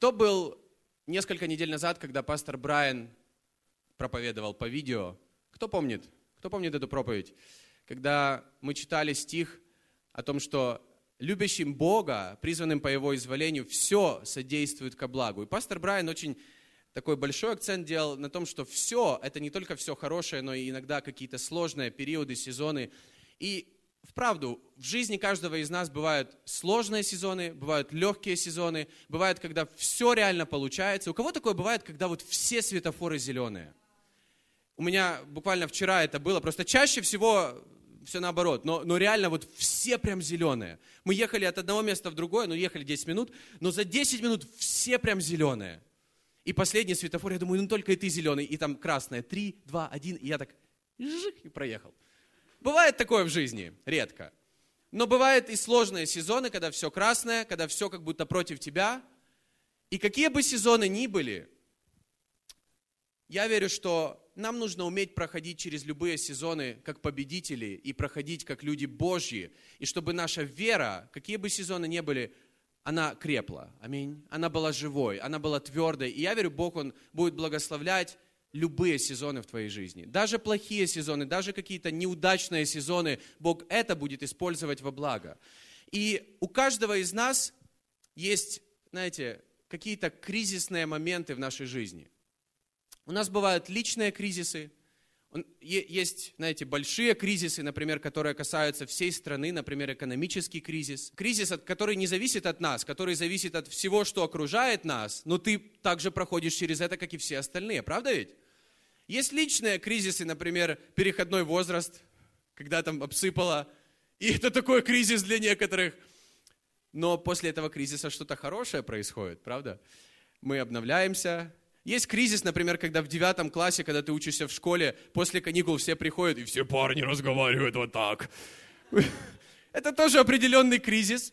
Кто был несколько недель назад, когда пастор Брайан проповедовал по видео? Кто помнит? Кто помнит эту проповедь? Когда мы читали стих о том, что любящим Бога, призванным по Его изволению, все содействует ко благу. И пастор Брайан очень такой большой акцент делал на том, что все, это не только все хорошее, но и иногда какие-то сложные периоды, сезоны. И вправду, в жизни каждого из нас бывают сложные сезоны, бывают легкие сезоны, бывает, когда все реально получается. У кого такое бывает, когда вот все светофоры зеленые? У меня буквально вчера это было, просто чаще всего все наоборот, но, но реально вот все прям зеленые. Мы ехали от одного места в другое, ну ехали 10 минут, но за 10 минут все прям зеленые. И последний светофор, я думаю, ну только и ты зеленый, и там красное, 3, 2, 1, и я так, жик, и проехал. Бывает такое в жизни, редко. Но бывают и сложные сезоны, когда все красное, когда все как будто против тебя. И какие бы сезоны ни были, я верю, что нам нужно уметь проходить через любые сезоны как победители и проходить как люди Божьи. И чтобы наша вера, какие бы сезоны ни были, она крепла. Аминь. Она была живой, она была твердой. И я верю, Бог, Он будет благословлять любые сезоны в твоей жизни. Даже плохие сезоны, даже какие-то неудачные сезоны, Бог это будет использовать во благо. И у каждого из нас есть, знаете, какие-то кризисные моменты в нашей жизни. У нас бывают личные кризисы, есть, знаете, большие кризисы, например, которые касаются всей страны, например, экономический кризис. Кризис, который не зависит от нас, который зависит от всего, что окружает нас, но ты также проходишь через это, как и все остальные, правда ведь? Есть личные кризисы, например, переходной возраст, когда там обсыпало, и это такой кризис для некоторых. Но после этого кризиса что-то хорошее происходит, правда? Мы обновляемся, есть кризис, например, когда в девятом классе, когда ты учишься в школе, после каникул все приходят, и все парни разговаривают вот так. Это тоже определенный кризис.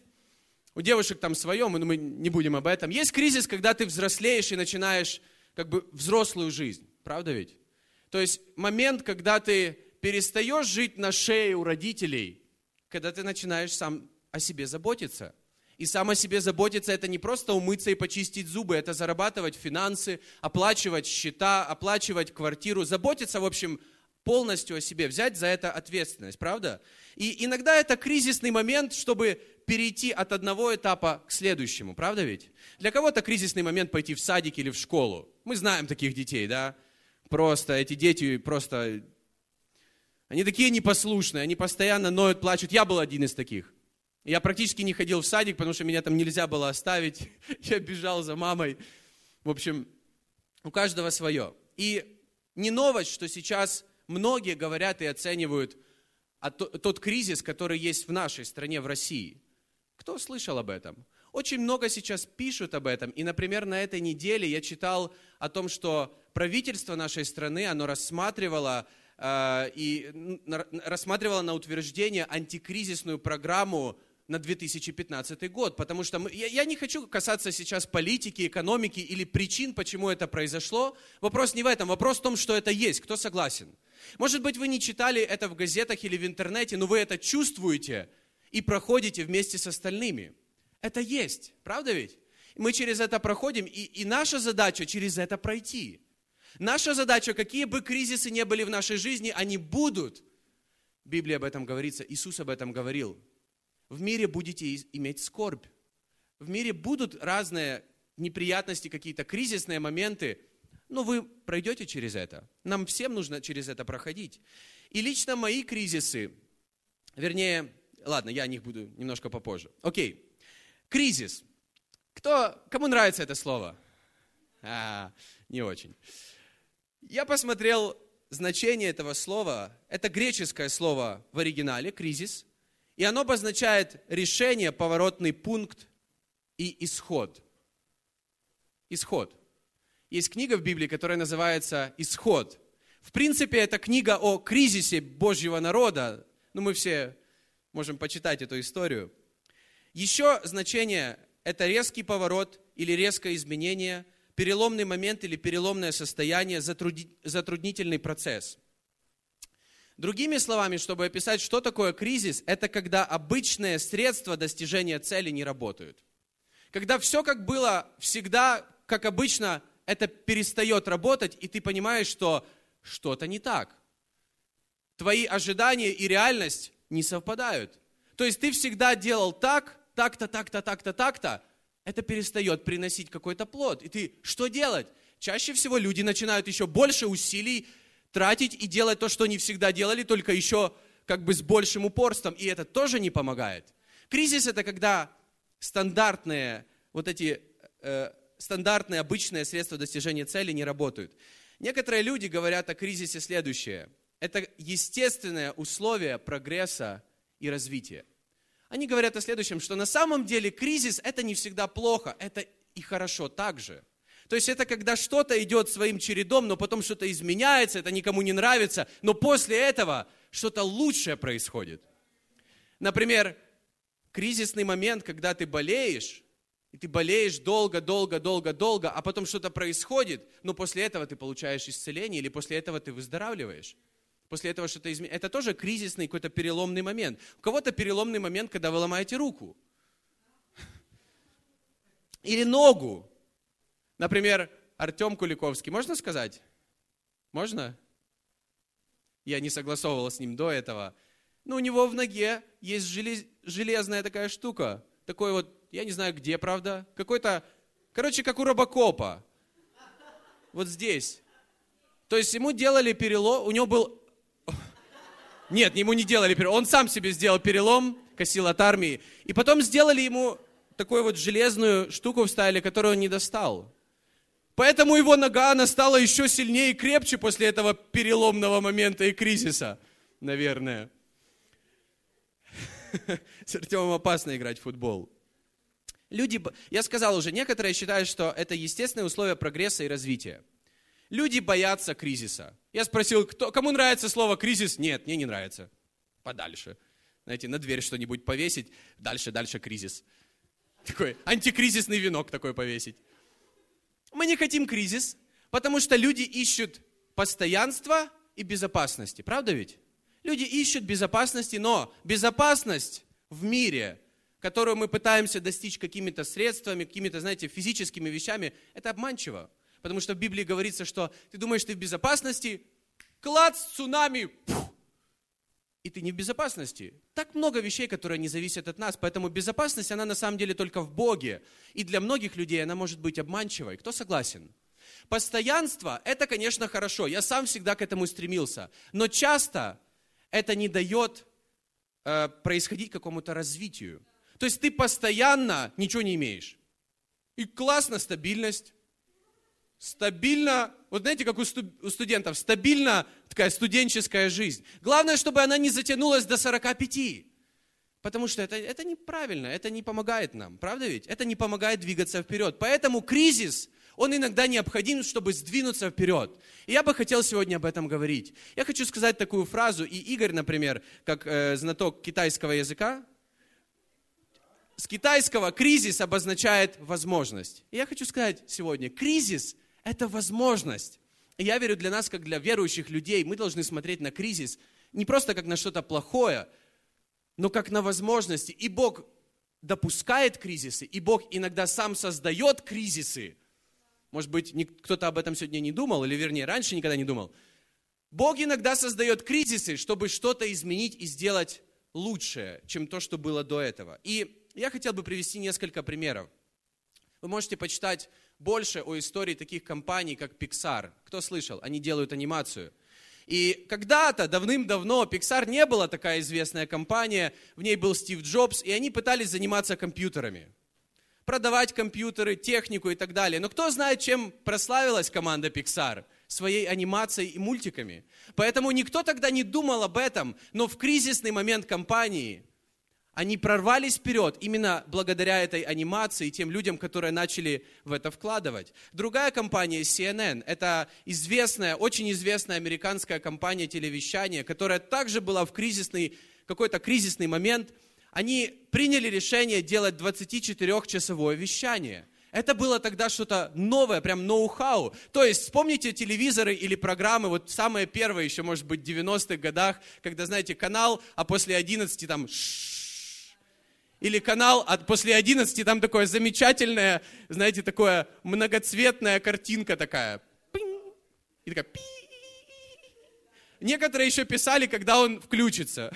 У девушек там свое, но мы не будем об этом. Есть кризис, когда ты взрослеешь и начинаешь как бы взрослую жизнь. Правда ведь? То есть момент, когда ты перестаешь жить на шее у родителей, когда ты начинаешь сам о себе заботиться – и сам о себе заботиться – это не просто умыться и почистить зубы, это зарабатывать финансы, оплачивать счета, оплачивать квартиру, заботиться, в общем, полностью о себе, взять за это ответственность, правда? И иногда это кризисный момент, чтобы перейти от одного этапа к следующему, правда ведь? Для кого-то кризисный момент пойти в садик или в школу. Мы знаем таких детей, да? Просто эти дети просто... Они такие непослушные, они постоянно ноют, плачут. Я был один из таких. Я практически не ходил в садик, потому что меня там нельзя было оставить. Я бежал за мамой. В общем, у каждого свое. И не новость, что сейчас многие говорят и оценивают тот кризис, который есть в нашей стране, в России. Кто слышал об этом? Очень много сейчас пишут об этом. И, например, на этой неделе я читал о том, что правительство нашей страны, оно рассматривало э, и рассматривало на утверждение антикризисную программу на 2015 год, потому что мы, я, я не хочу касаться сейчас политики, экономики или причин, почему это произошло. Вопрос не в этом, вопрос в том, что это есть. Кто согласен? Может быть, вы не читали это в газетах или в интернете, но вы это чувствуете и проходите вместе с остальными. Это есть, правда ведь? Мы через это проходим, и, и наша задача через это пройти. Наша задача, какие бы кризисы не были в нашей жизни, они будут. Библия об этом говорится, Иисус об этом говорил. В мире будете иметь скорбь. В мире будут разные неприятности, какие-то кризисные моменты, но вы пройдете через это. Нам всем нужно через это проходить. И лично мои кризисы, вернее, ладно, я о них буду немножко попозже. Окей, кризис. Кто, кому нравится это слово? А, не очень. Я посмотрел значение этого слова. Это греческое слово в оригинале, кризис. И оно обозначает решение, поворотный пункт и исход. Исход. Есть книга в Библии, которая называется «Исход». В принципе, это книга о кризисе Божьего народа. Ну, мы все можем почитать эту историю. Еще значение – это резкий поворот или резкое изменение, переломный момент или переломное состояние, затруднительный процесс – Другими словами, чтобы описать, что такое кризис, это когда обычные средства достижения цели не работают. Когда все как было всегда, как обычно, это перестает работать, и ты понимаешь, что что-то не так. Твои ожидания и реальность не совпадают. То есть ты всегда делал так, так-то, так-то, так-то, так-то. Это перестает приносить какой-то плод. И ты, что делать? Чаще всего люди начинают еще больше усилий тратить и делать то, что они всегда делали, только еще как бы с большим упорством. И это тоже не помогает. Кризис это когда стандартные вот эти э, стандартные обычные средства достижения цели не работают. Некоторые люди говорят о кризисе следующее. Это естественное условие прогресса и развития. Они говорят о следующем, что на самом деле кризис это не всегда плохо, это и хорошо также. То есть это когда что-то идет своим чередом, но потом что-то изменяется, это никому не нравится, но после этого что-то лучшее происходит. Например, кризисный момент, когда ты болеешь, и ты болеешь долго, долго, долго, долго, а потом что-то происходит, но после этого ты получаешь исцеление или после этого ты выздоравливаешь. После этого что-то изменяется. Это тоже кризисный какой-то переломный момент. У кого-то переломный момент, когда вы ломаете руку. Или ногу. Например, Артем Куликовский. Можно сказать? Можно? Я не согласовывал с ним до этого. Но у него в ноге есть железная такая штука. Такой вот, я не знаю где, правда. Какой-то, короче, как у робокопа. Вот здесь. То есть ему делали перелом, у него был... Нет, ему не делали перелом, он сам себе сделал перелом, косил от армии. И потом сделали ему такую вот железную штуку вставили, которую он не достал. Поэтому его нога, она стала еще сильнее и крепче после этого переломного момента и кризиса, наверное. С Артемом опасно играть в футбол. Люди, я сказал уже, некоторые считают, что это естественные условия прогресса и развития. Люди боятся кризиса. Я спросил, кто, кому нравится слово кризис? Нет, мне не нравится. Подальше. Знаете, на дверь что-нибудь повесить, дальше, дальше кризис. Такой антикризисный венок такой повесить. Мы не хотим кризис, потому что люди ищут постоянства и безопасности. Правда ведь? Люди ищут безопасности, но безопасность в мире, которую мы пытаемся достичь какими-то средствами, какими-то, знаете, физическими вещами, это обманчиво. Потому что в Библии говорится, что ты думаешь, ты в безопасности, клад, цунами, пух, и ты не в безопасности. Так много вещей, которые не зависят от нас, поэтому безопасность, она на самом деле только в Боге. И для многих людей она может быть обманчивой. Кто согласен? Постоянство – это, конечно, хорошо. Я сам всегда к этому стремился. Но часто это не дает э, происходить какому-то развитию. То есть ты постоянно ничего не имеешь. И классно стабильность, стабильно, вот знаете, как у, студентов, стабильно такая студенческая жизнь. Главное, чтобы она не затянулась до 45. Потому что это, это неправильно, это не помогает нам, правда ведь? Это не помогает двигаться вперед. Поэтому кризис, он иногда необходим, чтобы сдвинуться вперед. И я бы хотел сегодня об этом говорить. Я хочу сказать такую фразу, и Игорь, например, как э, знаток китайского языка, с китайского кризис обозначает возможность. И я хочу сказать сегодня, кризис – это возможность. И я верю, для нас, как для верующих людей, мы должны смотреть на кризис не просто как на что-то плохое, но как на возможности. И Бог допускает кризисы, и Бог иногда сам создает кризисы. Может быть, кто-то об этом сегодня не думал, или вернее, раньше никогда не думал. Бог иногда создает кризисы, чтобы что-то изменить и сделать лучше, чем то, что было до этого. И я хотел бы привести несколько примеров. Вы можете почитать больше о истории таких компаний, как Pixar. Кто слышал? Они делают анимацию. И когда-то, давным-давно, Pixar не была такая известная компания, в ней был Стив Джобс, и они пытались заниматься компьютерами. Продавать компьютеры, технику и так далее. Но кто знает, чем прославилась команда Pixar? Своей анимацией и мультиками. Поэтому никто тогда не думал об этом, но в кризисный момент компании они прорвались вперед именно благодаря этой анимации, тем людям, которые начали в это вкладывать. Другая компания, CNN, это известная, очень известная американская компания телевещания, которая также была в кризисный, какой-то кризисный момент. Они приняли решение делать 24-часовое вещание. Это было тогда что-то новое, прям ноу-хау. То есть вспомните телевизоры или программы, вот самые первые еще, может быть, в 90-х годах, когда, знаете, канал, а после 11 там Или канал от, после 11, там такое замечательное, знаете, такое многоцветная картинка такая. И такая. Некоторые еще писали, когда он включится.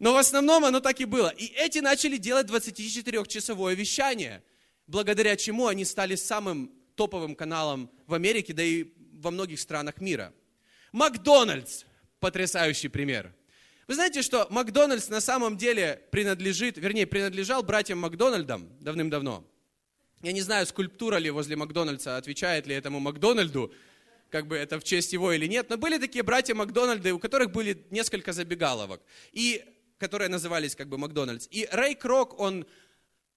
Но в основном оно так и было. И эти начали делать 24-часовое вещание, благодаря чему они стали самым топовым каналом в Америке, да и во многих странах мира. Макдональдс – потрясающий пример. Вы знаете, что Макдональдс на самом деле принадлежит, вернее, принадлежал братьям Макдональдам давным-давно. Я не знаю, скульптура ли возле Макдональдса, отвечает ли этому Макдональду, как бы это в честь его или нет, но были такие братья Макдональды, у которых были несколько забегаловок, и, которые назывались как бы Макдональдс. И Рэй Крок, он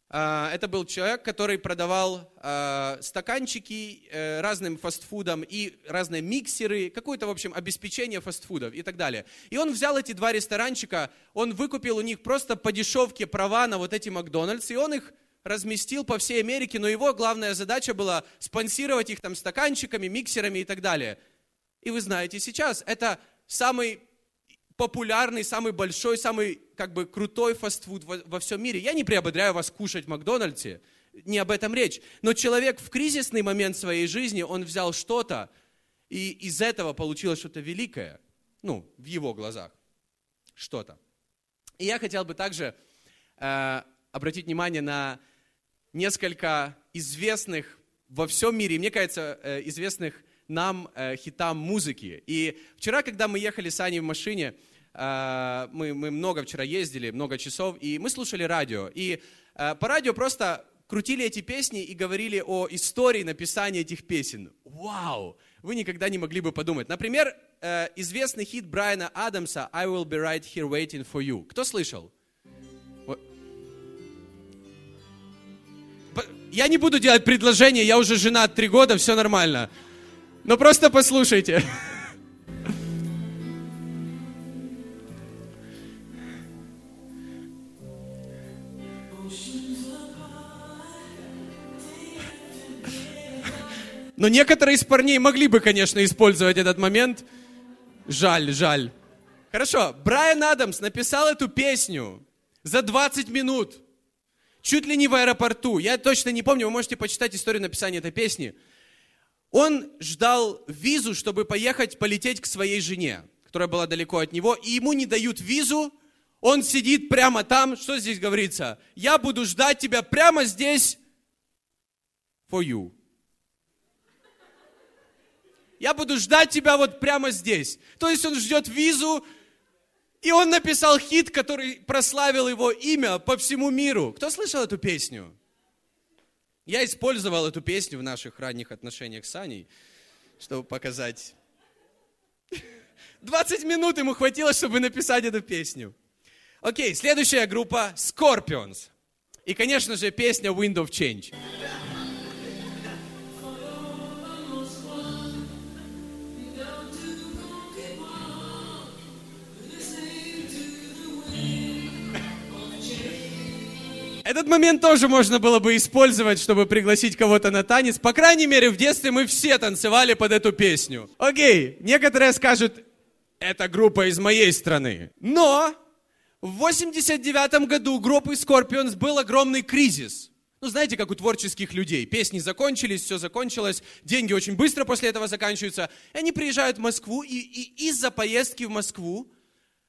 это был человек, который продавал а, стаканчики э, разным фастфудам и разные миксеры, какое-то, в общем, обеспечение фастфудов и так далее. И он взял эти два ресторанчика, он выкупил у них просто по дешевке права на вот эти Макдональдс, и он их разместил по всей Америке, но его главная задача была спонсировать их там стаканчиками, миксерами и так далее. И вы знаете, сейчас это самый популярный, самый большой, самый как бы крутой фастфуд во, во всем мире. Я не приободряю вас кушать в Макдональдсе, не об этом речь. Но человек в кризисный момент своей жизни, он взял что-то, и из этого получилось что-то великое, ну, в его глазах, что-то. И я хотел бы также э, обратить внимание на несколько известных во всем мире, мне кажется, э, известных нам э, хитам музыки. И вчера, когда мы ехали с Аней в машине, э, мы, мы много вчера ездили, много часов, и мы слушали радио. И э, по радио просто крутили эти песни и говорили о истории написания этих песен. Вау! Вы никогда не могли бы подумать. Например, э, известный хит Брайана Адамса «I will be right here waiting for you». Кто слышал? Я не буду делать предложение, я уже женат три года, все нормально. Но просто послушайте. Но некоторые из парней могли бы, конечно, использовать этот момент. Жаль, жаль. Хорошо, Брайан Адамс написал эту песню за 20 минут. Чуть ли не в аэропорту. Я точно не помню, вы можете почитать историю написания этой песни. Он ждал визу, чтобы поехать, полететь к своей жене, которая была далеко от него, и ему не дают визу, он сидит прямо там, что здесь говорится? Я буду ждать тебя прямо здесь for you. Я буду ждать тебя вот прямо здесь. То есть он ждет визу, и он написал хит, который прославил его имя по всему миру. Кто слышал эту песню? Я использовал эту песню в наших ранних отношениях с Аней, чтобы показать. 20 минут ему хватило, чтобы написать эту песню. Окей, следующая группа Scorpions. И, конечно же, песня Wind of Change. Этот момент тоже можно было бы использовать, чтобы пригласить кого-то на танец. По крайней мере, в детстве мы все танцевали под эту песню. Окей, некоторые скажут, это группа из моей страны. Но в 89 году у группы Scorpions был огромный кризис. Ну, знаете, как у творческих людей. Песни закончились, все закончилось, деньги очень быстро после этого заканчиваются. И они приезжают в Москву, и, и из-за поездки в Москву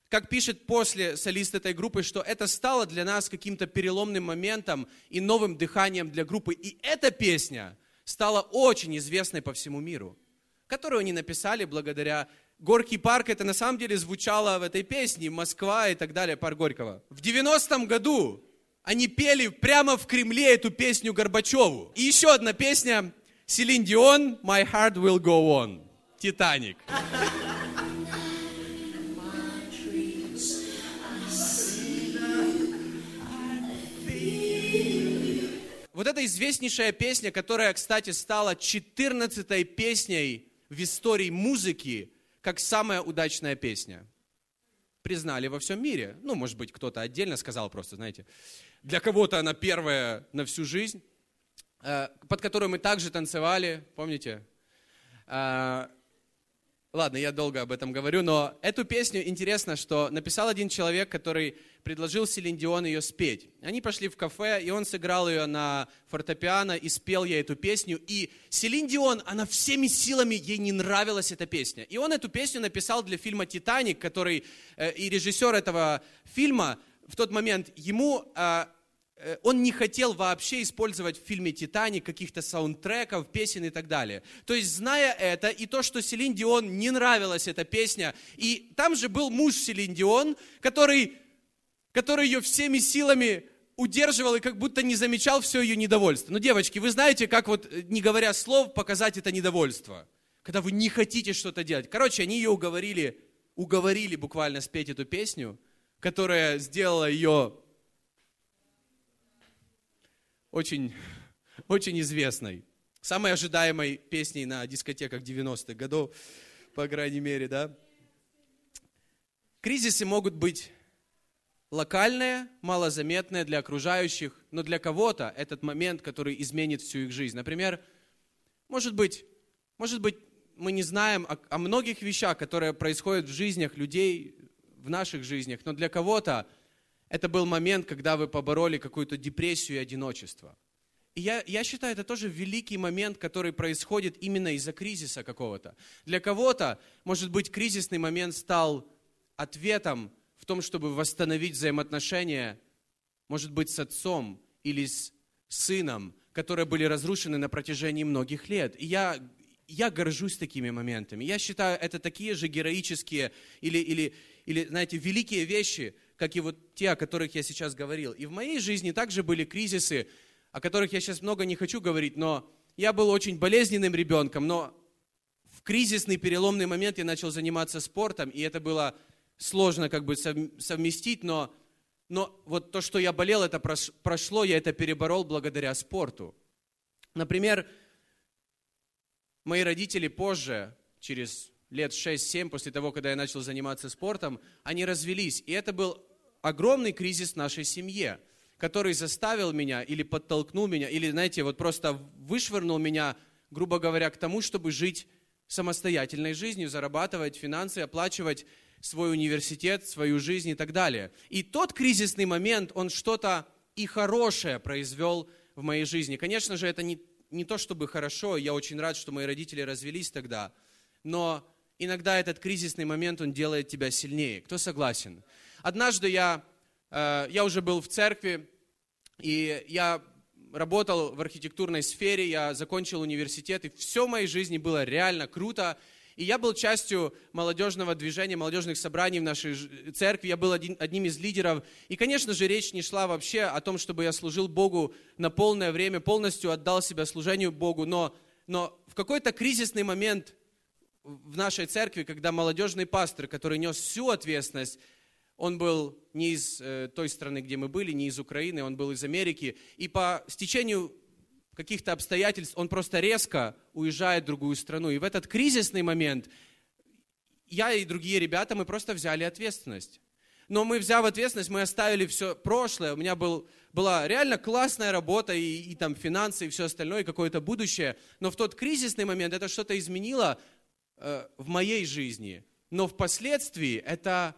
как пишет после солист этой группы, что это стало для нас каким-то переломным моментом и новым дыханием для группы. И эта песня стала очень известной по всему миру, которую они написали благодаря Горький парк, это на самом деле звучало в этой песне, Москва и так далее, парк Горького. В 90-м году они пели прямо в Кремле эту песню Горбачеву. И еще одна песня Селин Дион, My Heart Will Go On, Титаник. Вот эта известнейшая песня, которая, кстати, стала 14-й песней в истории музыки, как самая удачная песня. Признали во всем мире. Ну, может быть, кто-то отдельно сказал просто, знаете. Для кого-то она первая на всю жизнь, э, под которую мы также танцевали, помните? Ладно, я долго об этом говорю, но эту песню интересно, что написал один человек, который предложил Селин Дион ее спеть. Они пошли в кафе, и он сыграл ее на фортепиано и спел ей эту песню. И Селин Дион, она всеми силами, ей не нравилась эта песня. И он эту песню написал для фильма «Титаник», который э, и режиссер этого фильма в тот момент, ему Э, он не хотел вообще использовать в фильме «Титаник» каких-то саундтреков, песен и так далее. То есть, зная это, и то, что Селин Дион не нравилась эта песня, и там же был муж Селин Дион, который, который ее всеми силами удерживал и как будто не замечал все ее недовольство. Ну, девочки, вы знаете, как вот, э, не говоря слов, показать это недовольство? Когда вы не хотите что-то делать. Короче, они ее уговорили, уговорили буквально спеть эту песню, которая сделала ее очень, очень известной, самой ожидаемой песней на дискотеках 90-х годов, по крайней мере, да. Кризисы могут быть локальные, малозаметные для окружающих, но для кого-то этот момент, который изменит всю их жизнь. Например, может быть, может быть мы не знаем о, о многих вещах, которые происходят в жизнях людей, в наших жизнях, но для кого-то это был момент, когда вы побороли какую-то депрессию и одиночество. И я, я считаю, это тоже великий момент, который происходит именно из-за кризиса какого-то. Для кого-то, может быть, кризисный момент стал ответом в том, чтобы восстановить взаимоотношения, может быть, с отцом или с сыном, которые были разрушены на протяжении многих лет. И я, я горжусь такими моментами. Я считаю, это такие же героические или, или, или знаете, великие вещи – как и вот те, о которых я сейчас говорил. И в моей жизни также были кризисы, о которых я сейчас много не хочу говорить, но я был очень болезненным ребенком, но в кризисный переломный момент я начал заниматься спортом, и это было сложно как бы совместить, но, но вот то, что я болел, это прошло, я это переборол благодаря спорту. Например, мои родители позже, через лет 6-7 после того, когда я начал заниматься спортом, они развелись. И это был огромный кризис в нашей семье, который заставил меня или подтолкнул меня, или, знаете, вот просто вышвырнул меня, грубо говоря, к тому, чтобы жить самостоятельной жизнью, зарабатывать финансы, оплачивать свой университет, свою жизнь и так далее. И тот кризисный момент, он что-то и хорошее произвел в моей жизни. Конечно же, это не, не то чтобы хорошо, я очень рад, что мои родители развелись тогда, но иногда этот кризисный момент, он делает тебя сильнее. Кто согласен? Однажды я, э, я уже был в церкви, и я работал в архитектурной сфере, я закончил университет, и все в моей жизни было реально круто. И я был частью молодежного движения, молодежных собраний в нашей церкви, я был один, одним из лидеров. И, конечно же, речь не шла вообще о том, чтобы я служил Богу на полное время, полностью отдал себя служению Богу. Но, но в какой-то кризисный момент в нашей церкви, когда молодежный пастор, который нес всю ответственность, он был не из э, той страны, где мы были, не из Украины, он был из Америки. И по стечению каких-то обстоятельств он просто резко уезжает в другую страну. И в этот кризисный момент я и другие ребята, мы просто взяли ответственность. Но мы, взяв ответственность, мы оставили все прошлое. У меня был, была реально классная работа, и, и там финансы, и все остальное, и какое-то будущее. Но в тот кризисный момент это что-то изменило э, в моей жизни. Но впоследствии это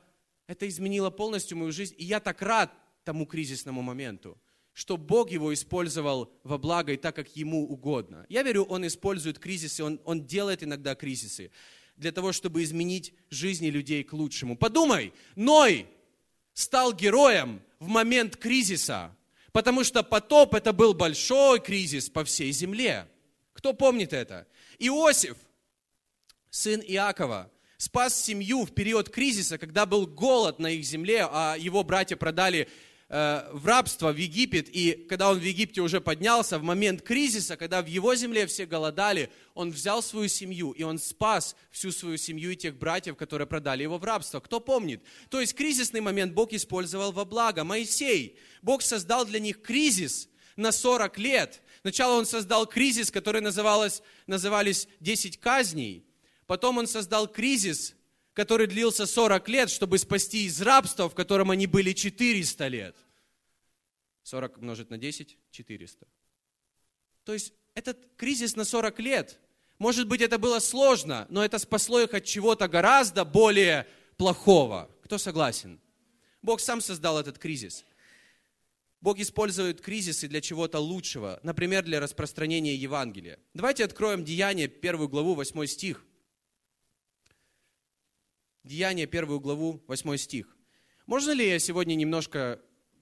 это изменило полностью мою жизнь. И я так рад тому кризисному моменту, что Бог его использовал во благо и так, как ему угодно. Я верю, он использует кризисы, он, он делает иногда кризисы для того, чтобы изменить жизни людей к лучшему. Подумай, Ной стал героем в момент кризиса, потому что потоп это был большой кризис по всей земле. Кто помнит это? Иосиф, сын Иакова, спас семью в период кризиса, когда был голод на их земле, а его братья продали э, в рабство в Египет, и когда он в Египте уже поднялся, в момент кризиса, когда в его земле все голодали, он взял свою семью, и он спас всю свою семью и тех братьев, которые продали его в рабство. Кто помнит? То есть кризисный момент Бог использовал во благо. Моисей, Бог создал для них кризис на 40 лет. Сначала он создал кризис, который называлось, назывались 10 казней – Потом он создал кризис, который длился 40 лет, чтобы спасти из рабства, в котором они были 400 лет. 40 умножить на 10 – 400. То есть этот кризис на 40 лет Может быть, это было сложно, но это спасло их от чего-то гораздо более плохого. Кто согласен? Бог сам создал этот кризис. Бог использует кризисы для чего-то лучшего, например, для распространения Евангелия. Давайте откроем Деяние, первую главу, восьмой стих. Деяние, первую главу, восьмой стих. Можно ли я сегодня немножко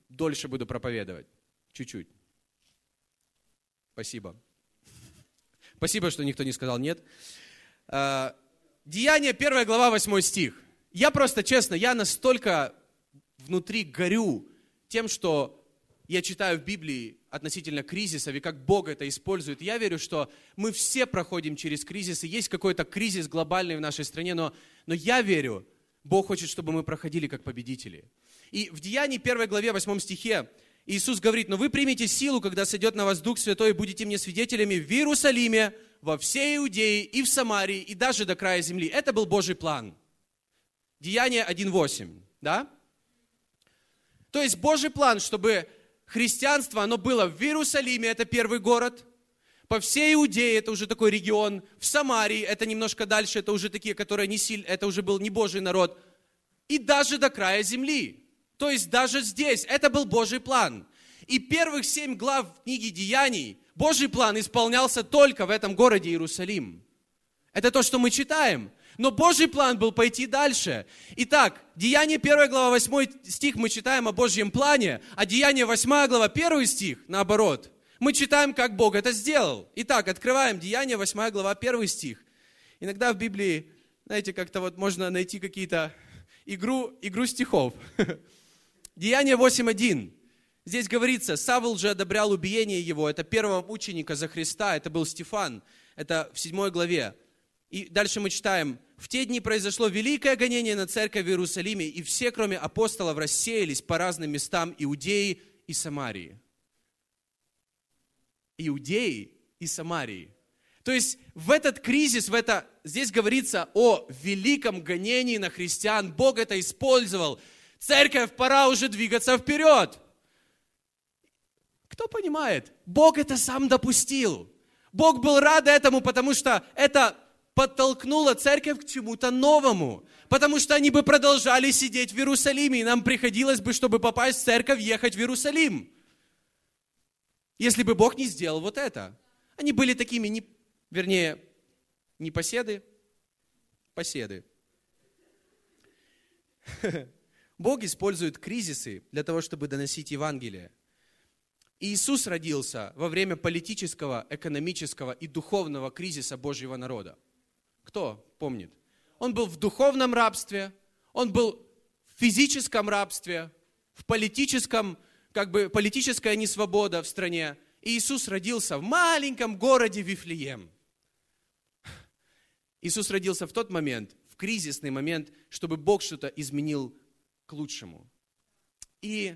дольше буду проповедовать? Чуть-чуть. Спасибо. Спасибо, что никто не сказал нет. А, Деяние, первая глава, восьмой стих. Я просто, честно, я настолько внутри горю тем, что я читаю в Библии относительно кризисов и как Бог это использует. Я верю, что мы все проходим через кризисы. Есть какой-то кризис глобальный в нашей стране, но, но я верю, Бог хочет, чтобы мы проходили как победители. И в Деянии 1 главе 8 стихе Иисус говорит, но вы примете силу, когда сойдет на вас Дух Святой, и будете мне свидетелями в Иерусалиме, во всей Иудее и в Самарии, и даже до края земли. Это был Божий план. Деяние 1.8, да? То есть Божий план, чтобы христианство, оно было в Иерусалиме, это первый город, по всей Иудее, это уже такой регион, в Самарии, это немножко дальше, это уже такие, которые не сильно, это уже был не Божий народ, и даже до края земли. То есть даже здесь, это был Божий план. И первых семь глав книги Деяний, Божий план исполнялся только в этом городе Иерусалим. Это то, что мы читаем. Но Божий план был пойти дальше. Итак, Деяние 1 глава 8 стих мы читаем о Божьем плане, а Деяние 8 глава 1 стих наоборот. Мы читаем, как Бог это сделал. Итак, открываем Деяние 8 глава 1 стих. Иногда в Библии, знаете, как-то вот можно найти какие-то игру, игру стихов. Деяние 8.1. Здесь говорится, Савл же одобрял убиение его, это первого ученика за Христа, это был Стефан, это в 7 главе. И дальше мы читаем, в те дни произошло великое гонение на церковь в Иерусалиме, и все, кроме апостолов, рассеялись по разным местам Иудеи и Самарии. Иудеи и Самарии. То есть в этот кризис, в это, здесь говорится о великом гонении на христиан. Бог это использовал. Церковь, пора уже двигаться вперед. Кто понимает? Бог это сам допустил. Бог был рад этому, потому что это подтолкнула церковь к чему-то новому. Потому что они бы продолжали сидеть в Иерусалиме, и нам приходилось бы, чтобы попасть в церковь, ехать в Иерусалим. Если бы Бог не сделал вот это. Они были такими, не, вернее, не поседы, поседы. Бог использует кризисы для того, чтобы доносить Евангелие. Иисус родился во время политического, экономического и духовного кризиса Божьего народа. Кто помнит? Он был в духовном рабстве, он был в физическом рабстве, в политическом, как бы политическая несвобода в стране. И Иисус родился в маленьком городе Вифлеем. Иисус родился в тот момент, в кризисный момент, чтобы Бог что-то изменил к лучшему. И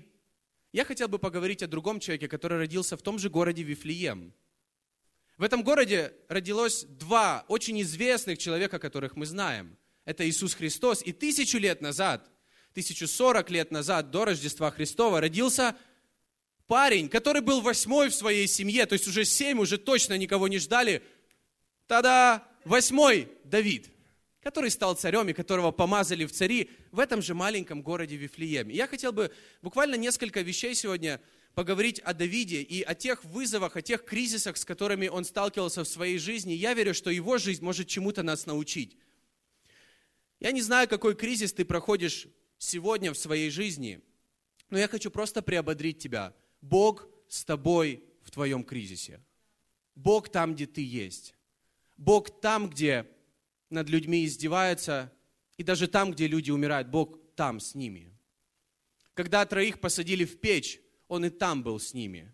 я хотел бы поговорить о другом человеке, который родился в том же городе Вифлеем. В этом городе родилось два очень известных человека, которых мы знаем. Это Иисус Христос. И тысячу лет назад, тысячу сорок лет назад, до Рождества Христова, родился парень, который был восьмой в своей семье, то есть уже семь, уже точно никого не ждали. Тогда восьмой Давид, который стал царем и которого помазали в цари в этом же маленьком городе Вифлееме. Я хотел бы буквально несколько вещей сегодня поговорить о Давиде и о тех вызовах, о тех кризисах, с которыми он сталкивался в своей жизни. Я верю, что его жизнь может чему-то нас научить. Я не знаю, какой кризис ты проходишь сегодня в своей жизни, но я хочу просто приободрить тебя. Бог с тобой в твоем кризисе. Бог там, где ты есть. Бог там, где над людьми издеваются, и даже там, где люди умирают, Бог там с ними. Когда троих посадили в печь, он и там был с ними,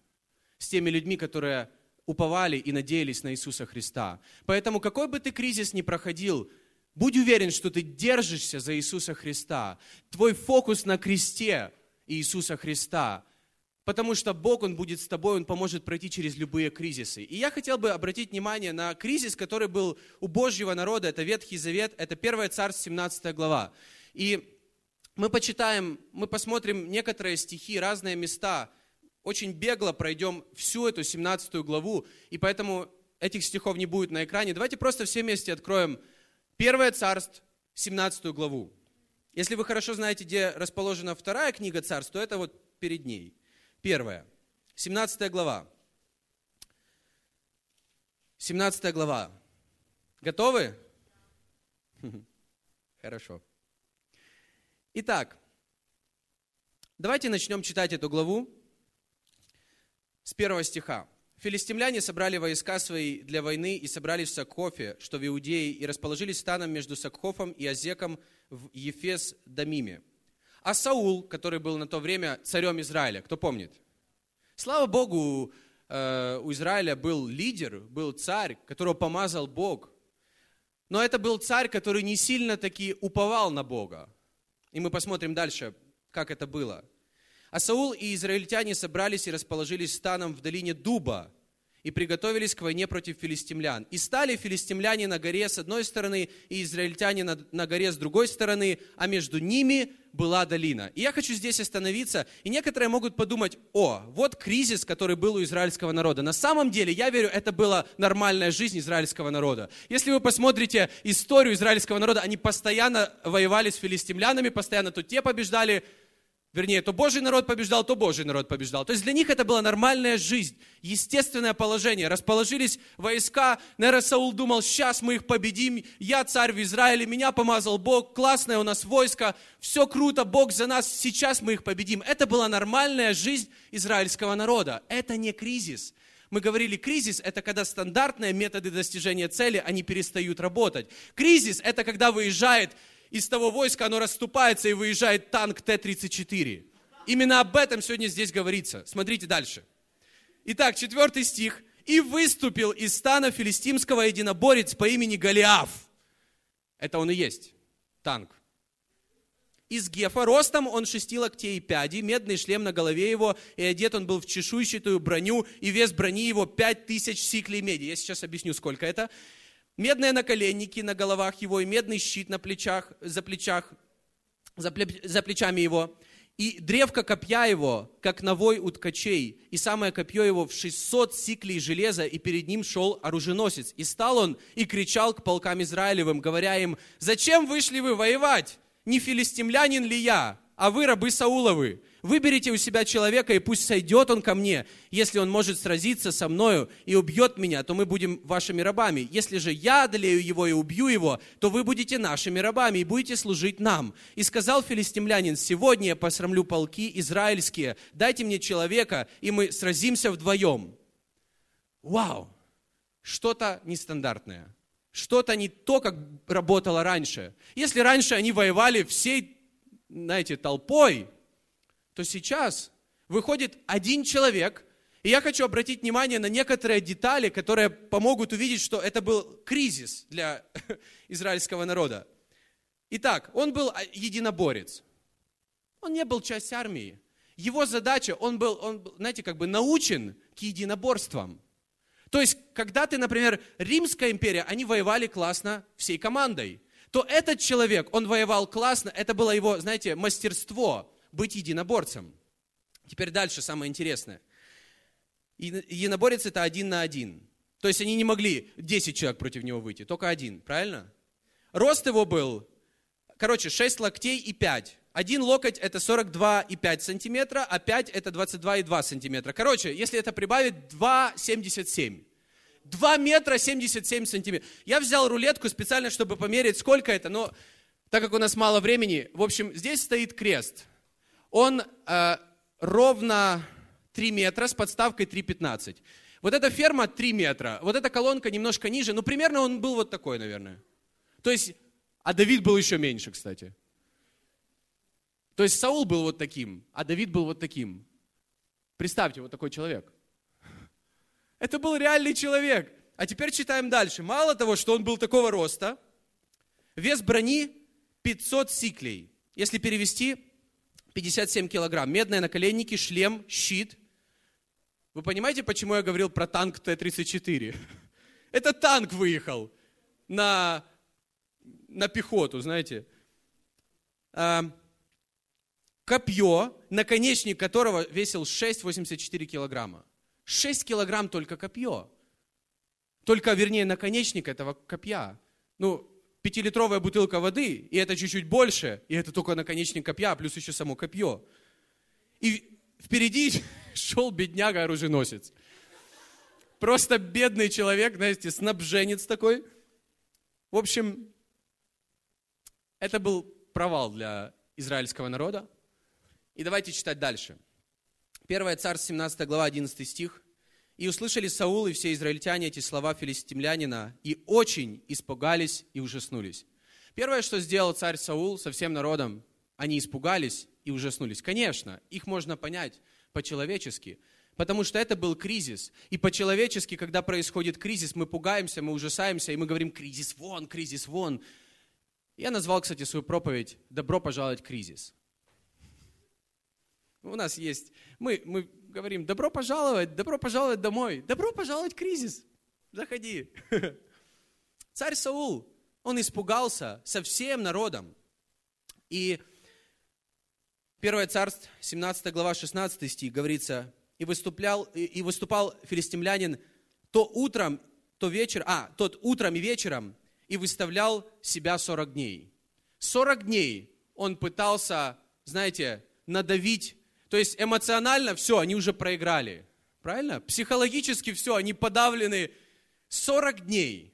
с теми людьми, которые уповали и надеялись на Иисуса Христа. Поэтому какой бы ты кризис ни проходил, будь уверен, что ты держишься за Иисуса Христа. Твой фокус на кресте Иисуса Христа. Потому что Бог, Он будет с тобой, Он поможет пройти через любые кризисы. И я хотел бы обратить внимание на кризис, который был у Божьего народа. Это Ветхий Завет, это 1 Царств, 17 глава. И мы почитаем, мы посмотрим некоторые стихи, разные места, очень бегло пройдем всю эту 17 главу, и поэтому этих стихов не будет на экране. Давайте просто все вместе откроем Первое царство, 17 главу. Если вы хорошо знаете, где расположена вторая книга царств, то это вот перед ней. Первая, 17 глава. 17 глава. Готовы? Хорошо. Итак, давайте начнем читать эту главу с первого стиха. Филистимляне собрали войска свои для войны и собрались в Сакхофе, что в Иудее, и расположились станом между Сакхофом и Азеком в Ефес-Дамиме. А Саул, который был на то время царем Израиля, кто помнит? Слава Богу, э, у Израиля был лидер, был царь, которого помазал Бог. Но это был царь, который не сильно таки уповал на Бога. И мы посмотрим дальше, как это было. А Саул и израильтяне собрались и расположились станом в долине Дуба и приготовились к войне против филистимлян. И стали филистимляне на горе с одной стороны, и израильтяне на, на горе с другой стороны, а между ними была долина. И я хочу здесь остановиться, и некоторые могут подумать, о, вот кризис, который был у израильского народа. На самом деле, я верю, это была нормальная жизнь израильского народа. Если вы посмотрите историю израильского народа, они постоянно воевали с филистимлянами, постоянно то те побеждали, Вернее, то Божий народ побеждал, то Божий народ побеждал. То есть для них это была нормальная жизнь, естественное положение. Расположились войска, наверное, Саул думал, сейчас мы их победим, я царь в Израиле, меня помазал Бог, классное у нас войско, все круто, Бог за нас, сейчас мы их победим. Это была нормальная жизнь израильского народа. Это не кризис. Мы говорили, кризис – это когда стандартные методы достижения цели, они перестают работать. Кризис – это когда выезжает из того войска оно расступается и выезжает танк Т-34. Именно об этом сегодня здесь говорится. Смотрите дальше. Итак, четвертый стих. «И выступил из стана филистимского единоборец по имени Голиаф». Это он и есть, танк. Из Гефа, ростом он шести локтей и пяди, медный шлем на голове его, и одет он был в чешуйчатую броню, и вес брони его пять тысяч сиклей меди. Я сейчас объясню, сколько это медные наколенники на головах его и медный щит на плечах, за, плечах, за, пле, за плечами его, и древко копья его, как навой у ткачей, и самое копье его в 600 сиклей железа, и перед ним шел оруженосец. И стал он и кричал к полкам Израилевым, говоря им, «Зачем вышли вы воевать? Не филистимлянин ли я, а вы рабы Сауловы?» Выберите у себя человека, и пусть сойдет он ко мне. Если он может сразиться со мною и убьет меня, то мы будем вашими рабами. Если же я одолею его и убью его, то вы будете нашими рабами и будете служить нам. И сказал филистимлянин, сегодня я посрамлю полки израильские, дайте мне человека, и мы сразимся вдвоем. Вау! Что-то нестандартное. Что-то не то, как работало раньше. Если раньше они воевали всей, знаете, толпой, то сейчас выходит один человек, и я хочу обратить внимание на некоторые детали, которые помогут увидеть, что это был кризис для израильского народа. Итак, он был единоборец. Он не был часть армии. Его задача, он был, он, знаете, как бы научен к единоборствам. То есть, когда ты, например, Римская империя, они воевали классно всей командой, то этот человек, он воевал классно, это было его, знаете, мастерство быть единоборцем. Теперь дальше самое интересное. Единоборец это один на один. То есть они не могли 10 человек против него выйти, только один, правильно? Рост его был, короче, 6 локтей и 5. Один локоть это 42,5 сантиметра, а 5 это 22,2 сантиметра. Короче, если это прибавить, 2,77. 2 метра 77 сантиметров. Я взял рулетку специально, чтобы померить, сколько это, но так как у нас мало времени, в общем, здесь стоит крест он э, ровно 3 метра с подставкой 3,15. Вот эта ферма 3 метра, вот эта колонка немножко ниже, ну примерно он был вот такой, наверное. То есть, а Давид был еще меньше, кстати. То есть Саул был вот таким, а Давид был вот таким. Представьте, вот такой человек. Это был реальный человек. А теперь читаем дальше. Мало того, что он был такого роста, вес брони 500 сиклей. Если перевести, 57 килограмм. Медные наколенники, шлем, щит. Вы понимаете, почему я говорил про танк Т-34? Это танк выехал на, на пехоту, знаете. А, копье, наконечник которого весил 6,84 килограмма. 6 килограмм только копье. Только, вернее, наконечник этого копья. Ну, пятилитровая бутылка воды, и это чуть-чуть больше, и это только наконечник копья, плюс еще само копье. И впереди шел бедняга-оруженосец. Просто бедный человек, знаете, снабженец такой. В общем, это был провал для израильского народа. И давайте читать дальше. 1 Царств, 17 глава, 11 стих. «И услышали Саул и все израильтяне эти слова филистимлянина, и очень испугались и ужаснулись». Первое, что сделал царь Саул со всем народом, они испугались и ужаснулись. Конечно, их можно понять по-человечески, потому что это был кризис. И по-человечески, когда происходит кризис, мы пугаемся, мы ужасаемся, и мы говорим «кризис вон, кризис вон». Я назвал, кстати, свою проповедь «Добро пожаловать кризис». У нас есть, мы, мы говорим «Добро пожаловать, добро пожаловать домой, добро пожаловать кризис, заходи». Царь Саул, он испугался со всем народом. И 1 Царств, 17 глава, 16 стих говорится, и, выступлял, и выступал филистимлянин то утром, то вечером, а, тот утром и вечером, и выставлял себя 40 дней. 40 дней он пытался, знаете, надавить, то есть эмоционально все, они уже проиграли. Правильно? Психологически все, они подавлены 40 дней.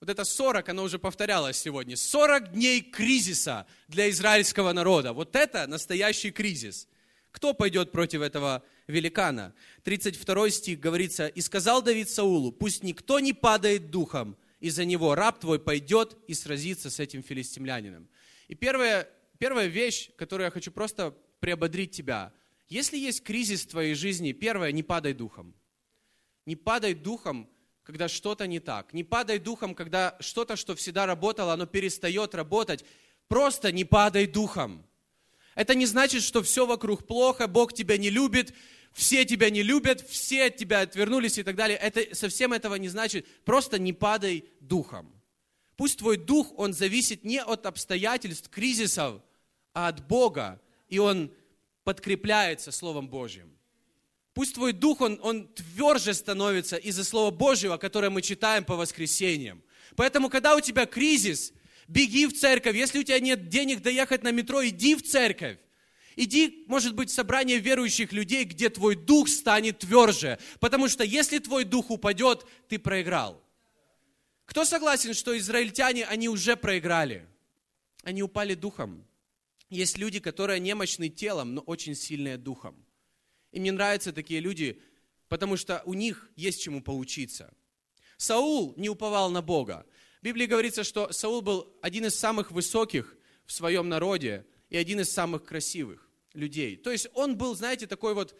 Вот это 40, оно уже повторялось сегодня. 40 дней кризиса для израильского народа. Вот это настоящий кризис. Кто пойдет против этого великана? 32 стих говорится, «И сказал Давид Саулу, пусть никто не падает духом, из-за него раб твой пойдет и сразится с этим филистимлянином». И первая, первая вещь, которую я хочу просто приободрить тебя. Если есть кризис в твоей жизни, первое, не падай духом. Не падай духом, когда что-то не так. Не падай духом, когда что-то, что всегда работало, оно перестает работать. Просто не падай духом. Это не значит, что все вокруг плохо, Бог тебя не любит, все тебя не любят, все от тебя отвернулись и так далее. Это совсем этого не значит. Просто не падай духом. Пусть твой дух, он зависит не от обстоятельств, кризисов, а от Бога. И он подкрепляется Словом Божьим. Пусть твой дух, он, он тверже становится из-за Слова Божьего, которое мы читаем по воскресеньям. Поэтому, когда у тебя кризис, беги в церковь. Если у тебя нет денег доехать на метро, иди в церковь. Иди, может быть, в собрание верующих людей, где твой дух станет тверже. Потому что если твой дух упадет, ты проиграл. Кто согласен, что израильтяне, они уже проиграли? Они упали духом. Есть люди, которые немощны телом, но очень сильные духом. И мне нравятся такие люди, потому что у них есть чему поучиться. Саул не уповал на Бога. В Библии говорится, что Саул был один из самых высоких в своем народе и один из самых красивых людей. То есть он был, знаете, такой вот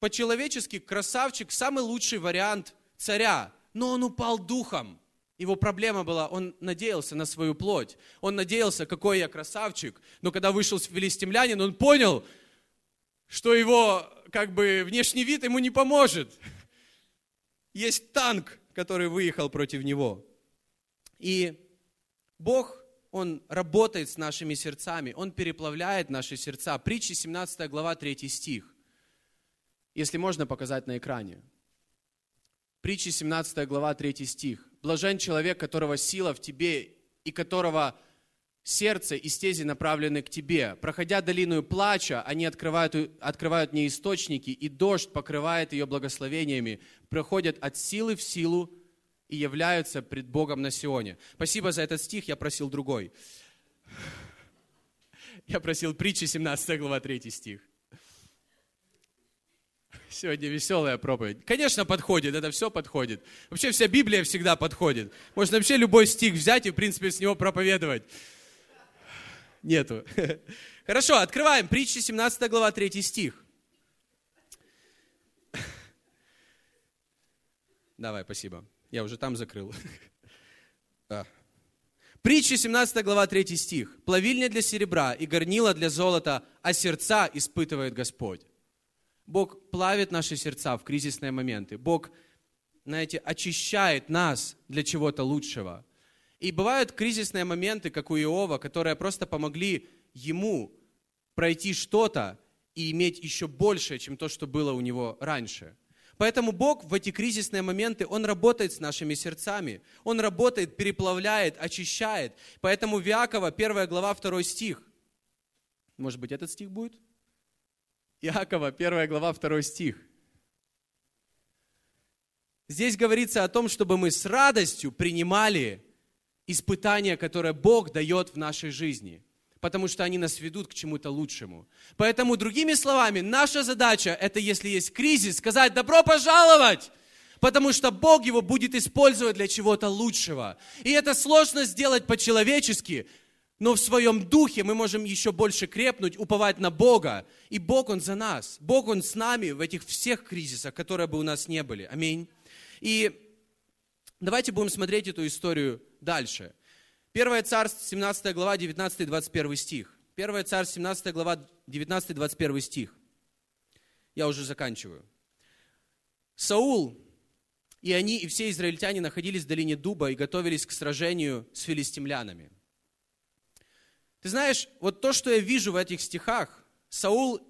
по-человечески красавчик, самый лучший вариант царя, но он упал духом. Его проблема была, он надеялся на свою плоть. Он надеялся, какой я красавчик. Но когда вышел филистимлянин, он понял, что его как бы внешний вид ему не поможет. Есть танк, который выехал против него. И Бог, Он работает с нашими сердцами, Он переплавляет наши сердца. Притчи 17 глава 3 стих. Если можно показать на экране. Притчи 17 глава 3 стих. Блажен человек, которого сила в тебе и которого сердце и стези направлены к тебе. Проходя долину плача, они открывают, открывают не источники, и дождь покрывает ее благословениями. Проходят от силы в силу, и являются пред Богом на Сионе. Спасибо за этот стих, я просил другой. Я просил притчи 17 глава 3 стих. Сегодня веселая проповедь. Конечно, подходит, это все подходит. Вообще вся Библия всегда подходит. Можно вообще любой стих взять и, в принципе, с него проповедовать. Нету. Хорошо, открываем. Притчи 17 глава 3 стих. Давай, спасибо. Я уже там закрыл. А. Притча 17 глава 3 стих. «Плавильня для серебра и горнила для золота, а сердца испытывает Господь». Бог плавит наши сердца в кризисные моменты. Бог, знаете, очищает нас для чего-то лучшего. И бывают кризисные моменты, как у Иова, которые просто помогли ему пройти что-то и иметь еще большее, чем то, что было у него раньше. Поэтому Бог в эти кризисные моменты, Он работает с нашими сердцами. Он работает, переплавляет, очищает. Поэтому в Иакова, 1 глава, 2 стих. Может быть, этот стих будет? Иакова, 1 глава, 2 стих. Здесь говорится о том, чтобы мы с радостью принимали испытания, которые Бог дает в нашей жизни, потому что они нас ведут к чему-то лучшему. Поэтому, другими словами, наша задача, это если есть кризис, сказать «добро пожаловать!» потому что Бог его будет использовать для чего-то лучшего. И это сложно сделать по-человечески, но в своем духе мы можем еще больше крепнуть, уповать на Бога. И Бог, Он за нас. Бог, Он с нами в этих всех кризисах, которые бы у нас не были. Аминь. И давайте будем смотреть эту историю дальше. Первое царство, 17 глава, 19-21 стих. Первое царство, 17 глава, 19-21 стих. Я уже заканчиваю. Саул и они, и все израильтяне находились в долине Дуба и готовились к сражению с филистимлянами. Ты знаешь, вот то, что я вижу в этих стихах, Саул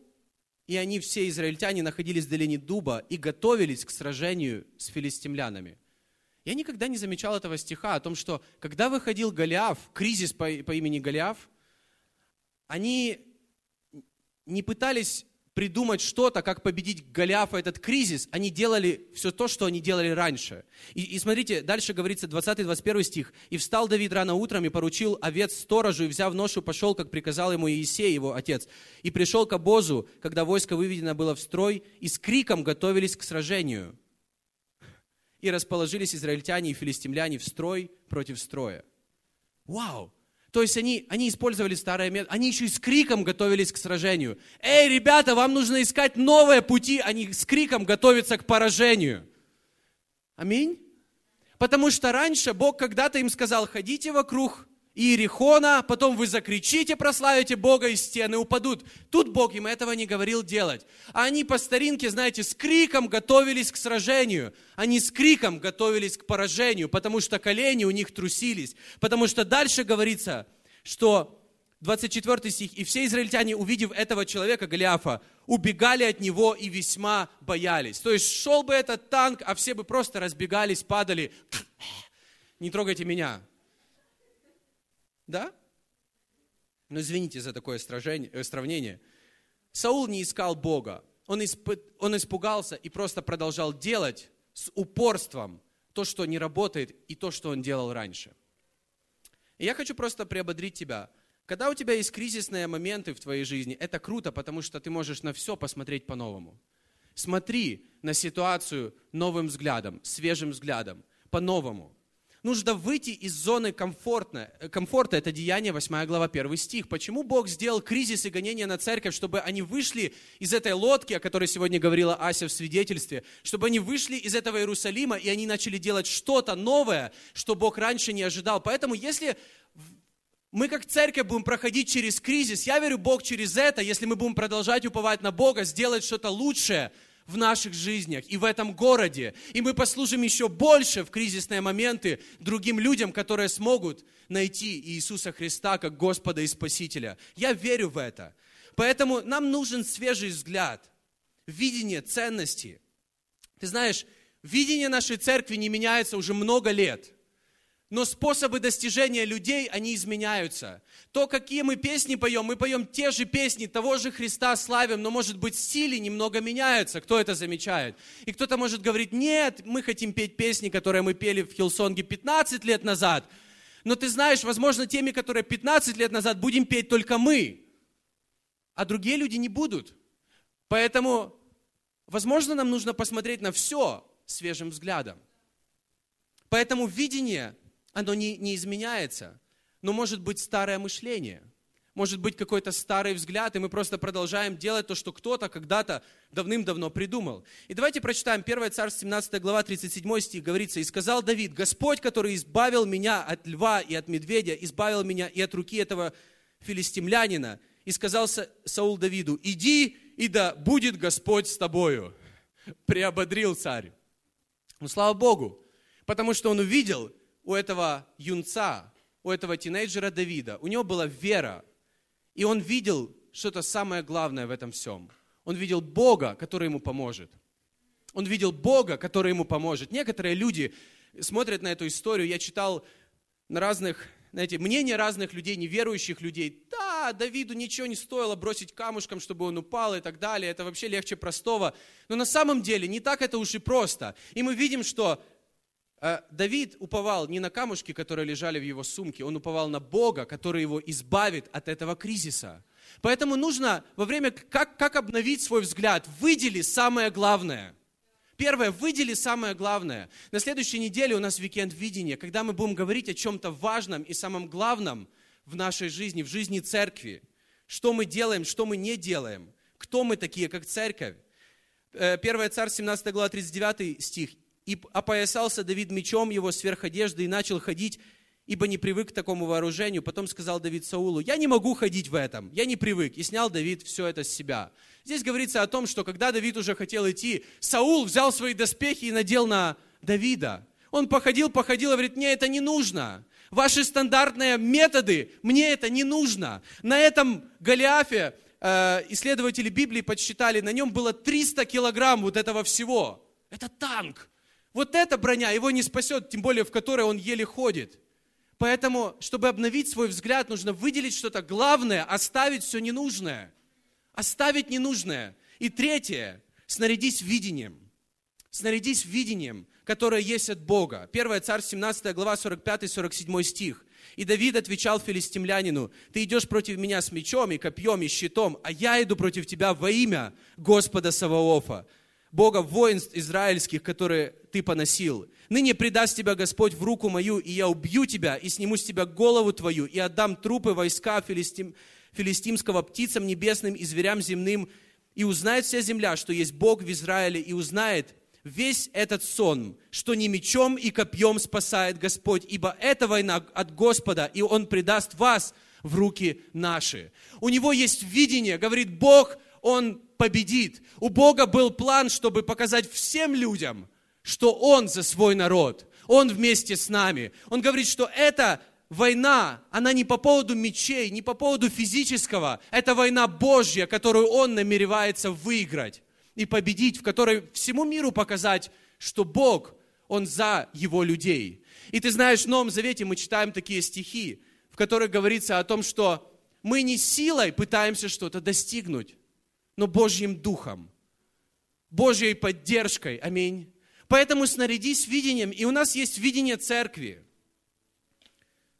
и они, все израильтяне, находились в долине Дуба и готовились к сражению с филистимлянами. Я никогда не замечал этого стиха о том, что когда выходил Голиаф, кризис по, по имени Голиаф, они не пытались придумать что-то, как победить Голиафа, этот кризис, они делали все то, что они делали раньше. И, и смотрите, дальше говорится 20-21 стих. «И встал Давид рано утром и поручил овец сторожу, и, взяв ношу, пошел, как приказал ему Иисей, его отец. И пришел к обозу, когда войско выведено было в строй, и с криком готовились к сражению. И расположились израильтяне и филистимляне в строй против строя». Вау! То есть они, они использовали старые методы, они еще и с криком готовились к сражению. Эй, ребята, вам нужно искать новые пути, они с криком готовятся к поражению. Аминь. Потому что раньше Бог когда-то им сказал, ходите вокруг Иерихона, потом вы закричите, прославите Бога, и стены упадут. Тут Бог им этого не говорил делать. А они по старинке, знаете, с криком готовились к сражению. Они с криком готовились к поражению, потому что колени у них трусились. Потому что дальше говорится, что 24 стих, «И все израильтяне, увидев этого человека, Голиафа, убегали от него и весьма боялись». То есть шел бы этот танк, а все бы просто разбегались, падали. Не трогайте меня, да? Но извините за такое э, сравнение. Саул не искал Бога. Он, исп... он испугался и просто продолжал делать с упорством то, что не работает, и то, что он делал раньше. И я хочу просто приободрить тебя. Когда у тебя есть кризисные моменты в твоей жизни, это круто, потому что ты можешь на все посмотреть по-новому. Смотри на ситуацию новым взглядом, свежим взглядом, по-новому нужно выйти из зоны комфорта. комфорта. Это Деяние 8 глава 1 стих. Почему Бог сделал кризис и гонение на церковь, чтобы они вышли из этой лодки, о которой сегодня говорила Ася в свидетельстве, чтобы они вышли из этого Иерусалима, и они начали делать что-то новое, что Бог раньше не ожидал. Поэтому если мы как церковь будем проходить через кризис, я верю, Бог через это, если мы будем продолжать уповать на Бога, сделать что-то лучшее – в наших жизнях и в этом городе. И мы послужим еще больше в кризисные моменты другим людям, которые смогут найти Иисуса Христа как Господа и Спасителя. Я верю в это. Поэтому нам нужен свежий взгляд, видение ценности. Ты знаешь, видение нашей церкви не меняется уже много лет – но способы достижения людей, они изменяются. То, какие мы песни поем, мы поем те же песни, того же Христа славим, но, может быть, стили немного меняются. Кто это замечает? И кто-то может говорить, нет, мы хотим петь песни, которые мы пели в Хилсонге 15 лет назад. Но ты знаешь, возможно, теми, которые 15 лет назад будем петь только мы, а другие люди не будут. Поэтому, возможно, нам нужно посмотреть на все свежим взглядом. Поэтому видение оно не, не изменяется. Но может быть старое мышление, может быть какой-то старый взгляд, и мы просто продолжаем делать то, что кто-то когда-то давным-давно придумал. И давайте прочитаем 1 Царств 17 глава 37 стих, говорится, «И сказал Давид, Господь, который избавил меня от льва и от медведя, избавил меня и от руки этого филистимлянина, и сказал Саул Давиду, иди, и да будет Господь с тобою». Приободрил царь. Ну, слава Богу, потому что он увидел, у этого юнца, у этого тинейджера Давида, у него была вера, и он видел что-то самое главное в этом всем. Он видел Бога, который ему поможет. Он видел Бога, который ему поможет. Некоторые люди смотрят на эту историю. Я читал на разных, знаете, мнения разных людей, неверующих людей. Да, Давиду ничего не стоило бросить камушком, чтобы он упал и так далее. Это вообще легче простого. Но на самом деле не так это уж и просто. И мы видим, что Давид уповал не на камушки, которые лежали в его сумке, он уповал на Бога, который его избавит от этого кризиса. Поэтому нужно во время, как, как обновить свой взгляд, выдели самое главное. Первое, выдели самое главное. На следующей неделе у нас викенд видения, когда мы будем говорить о чем-то важном и самом главном в нашей жизни, в жизни церкви. Что мы делаем, что мы не делаем. Кто мы такие, как церковь. 1 э, царь, 17 глава, 39 стих. «И опоясался Давид мечом его сверх одежды и начал ходить ибо не привык к такому вооружению. Потом сказал Давид Саулу, я не могу ходить в этом, я не привык. И снял Давид все это с себя. Здесь говорится о том, что когда Давид уже хотел идти, Саул взял свои доспехи и надел на Давида. Он походил, походил и говорит, мне это не нужно. Ваши стандартные методы, мне это не нужно. На этом Голиафе э, исследователи Библии подсчитали, на нем было 300 килограмм вот этого всего. Это танк. Вот эта броня его не спасет, тем более в которой он еле ходит. Поэтому, чтобы обновить свой взгляд, нужно выделить что-то главное, оставить все ненужное. Оставить ненужное. И третье, снарядись видением. Снарядись видением, которое есть от Бога. 1 Царь, 17 глава, 45-47 стих. И Давид отвечал филистимлянину, ты идешь против меня с мечом и копьем и щитом, а я иду против тебя во имя Господа Саваофа, Бога воинств израильских, которые ты поносил. Ныне предаст тебя Господь в руку мою, и я убью тебя, и сниму с тебя голову твою, и отдам трупы войска филистим, филистимского птицам небесным и зверям земным, и узнает вся земля, что есть Бог в Израиле, и узнает весь этот сон, что не мечом и копьем спасает Господь, ибо это война от Господа, и Он предаст вас в руки наши. У него есть видение, говорит Бог, Он победит. У Бога был план, чтобы показать всем людям, что Он за свой народ, Он вместе с нами. Он говорит, что эта война, она не по поводу мечей, не по поводу физического, это война Божья, которую Он намеревается выиграть и победить, в которой всему миру показать, что Бог, Он за Его людей. И ты знаешь, в Новом Завете мы читаем такие стихи, в которых говорится о том, что мы не силой пытаемся что-то достигнуть, но Божьим Духом, Божьей поддержкой. Аминь. Поэтому снарядись видением, и у нас есть видение церкви.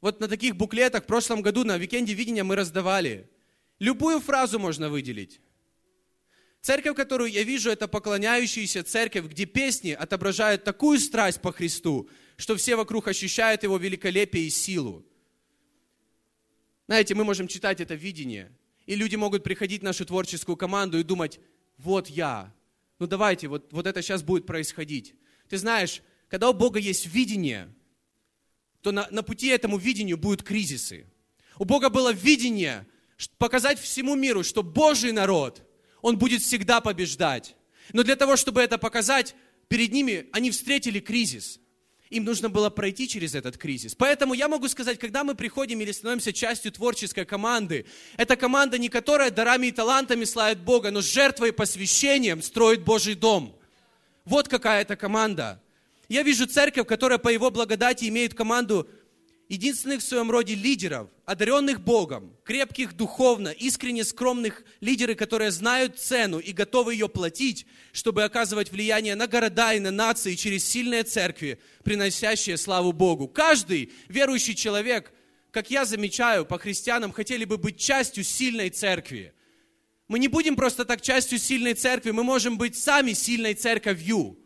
Вот на таких буклетах в прошлом году на викенде видения мы раздавали. Любую фразу можно выделить. Церковь, которую я вижу, это поклоняющаяся церковь, где песни отображают такую страсть по Христу, что все вокруг ощущают Его великолепие и силу. Знаете, мы можем читать это видение, и люди могут приходить в нашу творческую команду и думать, вот я, ну давайте, вот, вот это сейчас будет происходить. Ты знаешь, когда у Бога есть видение, то на, на пути этому видению будут кризисы. У Бога было видение показать всему миру, что Божий народ, он будет всегда побеждать. Но для того, чтобы это показать, перед ними они встретили кризис им нужно было пройти через этот кризис. Поэтому я могу сказать, когда мы приходим или становимся частью творческой команды, это команда не которая дарами и талантами славит Бога, но с жертвой и посвящением строит Божий дом. Вот какая это команда. Я вижу церковь, которая по его благодати имеет команду единственных в своем роде лидеров, одаренных Богом, крепких духовно, искренне скромных лидеры, которые знают цену и готовы ее платить, чтобы оказывать влияние на города и на нации через сильные церкви, приносящие славу Богу. Каждый верующий человек, как я замечаю, по христианам хотели бы быть частью сильной церкви. Мы не будем просто так частью сильной церкви, мы можем быть сами сильной церковью.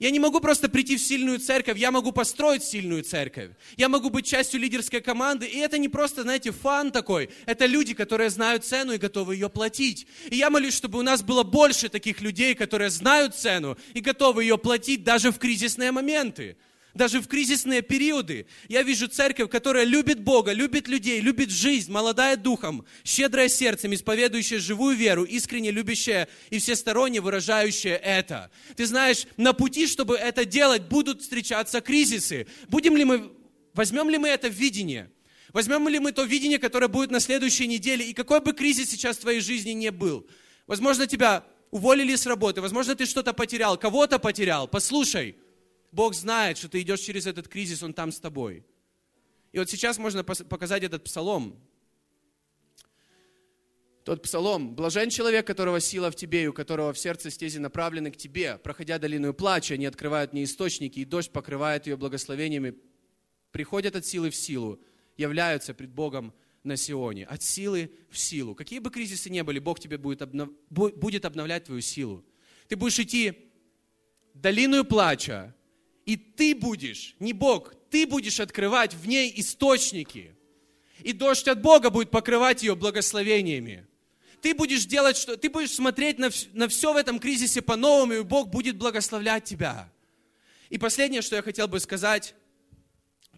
Я не могу просто прийти в сильную церковь, я могу построить сильную церковь. Я могу быть частью лидерской команды, и это не просто, знаете, фан такой. Это люди, которые знают цену и готовы ее платить. И я молюсь, чтобы у нас было больше таких людей, которые знают цену и готовы ее платить даже в кризисные моменты даже в кризисные периоды. Я вижу церковь, которая любит Бога, любит людей, любит жизнь, молодая духом, щедрая сердцем, исповедующая живую веру, искренне любящая и всесторонне выражающая это. Ты знаешь, на пути, чтобы это делать, будут встречаться кризисы. Будем ли мы, возьмем ли мы это видение? Возьмем ли мы то видение, которое будет на следующей неделе? И какой бы кризис сейчас в твоей жизни не был? Возможно, тебя уволили с работы, возможно, ты что-то потерял, кого-то потерял. Послушай, Бог знает, что ты идешь через этот кризис, Он там с тобой. И вот сейчас можно показать этот псалом. Тот псалом. «Блажен человек, которого сила в тебе, и у которого в сердце стези направлены к тебе. Проходя долину плача, они открывают мне источники, и дождь покрывает ее благословениями. Приходят от силы в силу, являются пред Богом на Сионе. От силы в силу. Какие бы кризисы ни были, Бог тебе будет, обнов... будет обновлять твою силу. Ты будешь идти долину плача, и ты будешь, не Бог, ты будешь открывать в ней источники. И дождь от Бога будет покрывать ее благословениями. Ты будешь делать, что ты будешь смотреть на, на все в этом кризисе по-новому, и Бог будет благословлять тебя. И последнее, что я хотел бы сказать,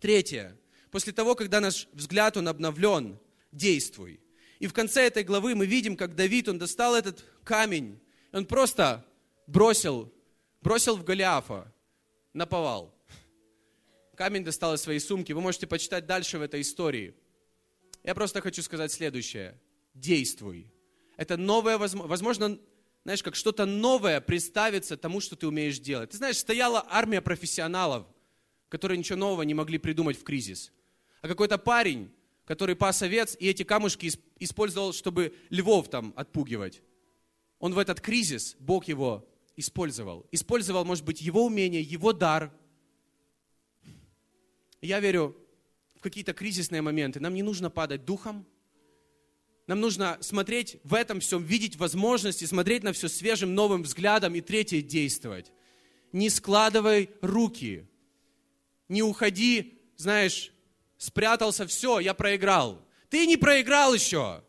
третье. После того, когда наш взгляд, он обновлен, действуй. И в конце этой главы мы видим, как Давид, он достал этот камень, он просто бросил, бросил в Голиафа, наповал. Камень достал из своей сумки. Вы можете почитать дальше в этой истории. Я просто хочу сказать следующее. Действуй. Это новое, возможно, знаешь, как что-то новое представится тому, что ты умеешь делать. Ты знаешь, стояла армия профессионалов, которые ничего нового не могли придумать в кризис. А какой-то парень, который пас овец, и эти камушки использовал, чтобы львов там отпугивать. Он в этот кризис, Бог его использовал. Использовал, может быть, его умение, его дар. Я верю, в какие-то кризисные моменты нам не нужно падать духом, нам нужно смотреть в этом всем, видеть возможности, смотреть на все свежим новым взглядом и третье действовать. Не складывай руки, не уходи, знаешь, спрятался, все, я проиграл. Ты не проиграл еще.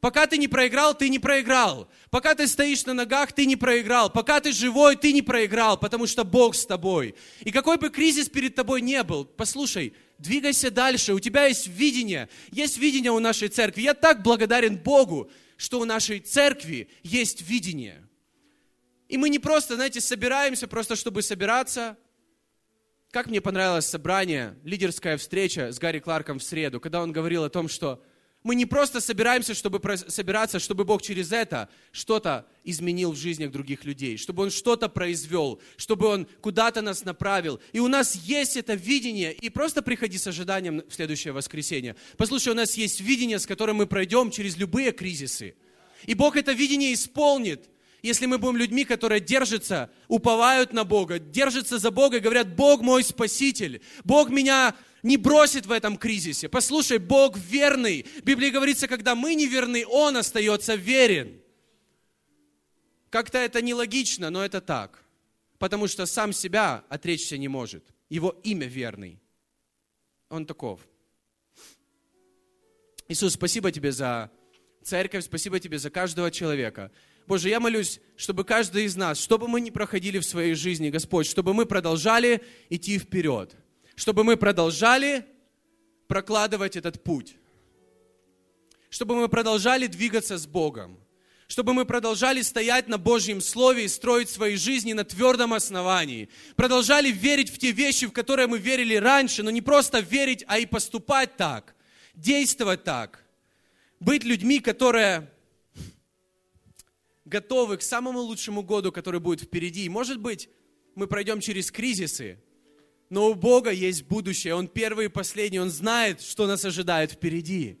Пока ты не проиграл, ты не проиграл. Пока ты стоишь на ногах, ты не проиграл. Пока ты живой, ты не проиграл, потому что Бог с тобой. И какой бы кризис перед тобой не был, послушай, двигайся дальше, у тебя есть видение. Есть видение у нашей церкви. Я так благодарен Богу, что у нашей церкви есть видение. И мы не просто, знаете, собираемся просто, чтобы собираться. Как мне понравилось собрание, лидерская встреча с Гарри Кларком в среду, когда он говорил о том, что мы не просто собираемся, чтобы собираться, чтобы Бог через это что-то изменил в жизнях других людей, чтобы Он что-то произвел, чтобы Он куда-то нас направил. И у нас есть это видение, и просто приходи с ожиданием в следующее воскресенье. Послушай, у нас есть видение, с которым мы пройдем через любые кризисы. И Бог это видение исполнит, если мы будем людьми, которые держатся, уповают на Бога, держатся за Бога и говорят, Бог мой Спаситель, Бог меня не бросит в этом кризисе. Послушай, Бог верный. В Библии говорится, когда мы не верны, Он остается верен. Как-то это нелогично, но это так. Потому что сам себя отречься не может. Его имя верный. Он таков. Иисус, спасибо тебе за церковь, спасибо тебе за каждого человека. Боже, я молюсь, чтобы каждый из нас, чтобы мы не проходили в своей жизни, Господь, чтобы мы продолжали идти вперед чтобы мы продолжали прокладывать этот путь, чтобы мы продолжали двигаться с Богом, чтобы мы продолжали стоять на Божьем Слове и строить свои жизни на твердом основании, продолжали верить в те вещи, в которые мы верили раньше, но не просто верить, а и поступать так, действовать так, быть людьми, которые готовы к самому лучшему году, который будет впереди. И, может быть, мы пройдем через кризисы, но у Бога есть будущее. Он первый и последний. Он знает, что нас ожидает впереди.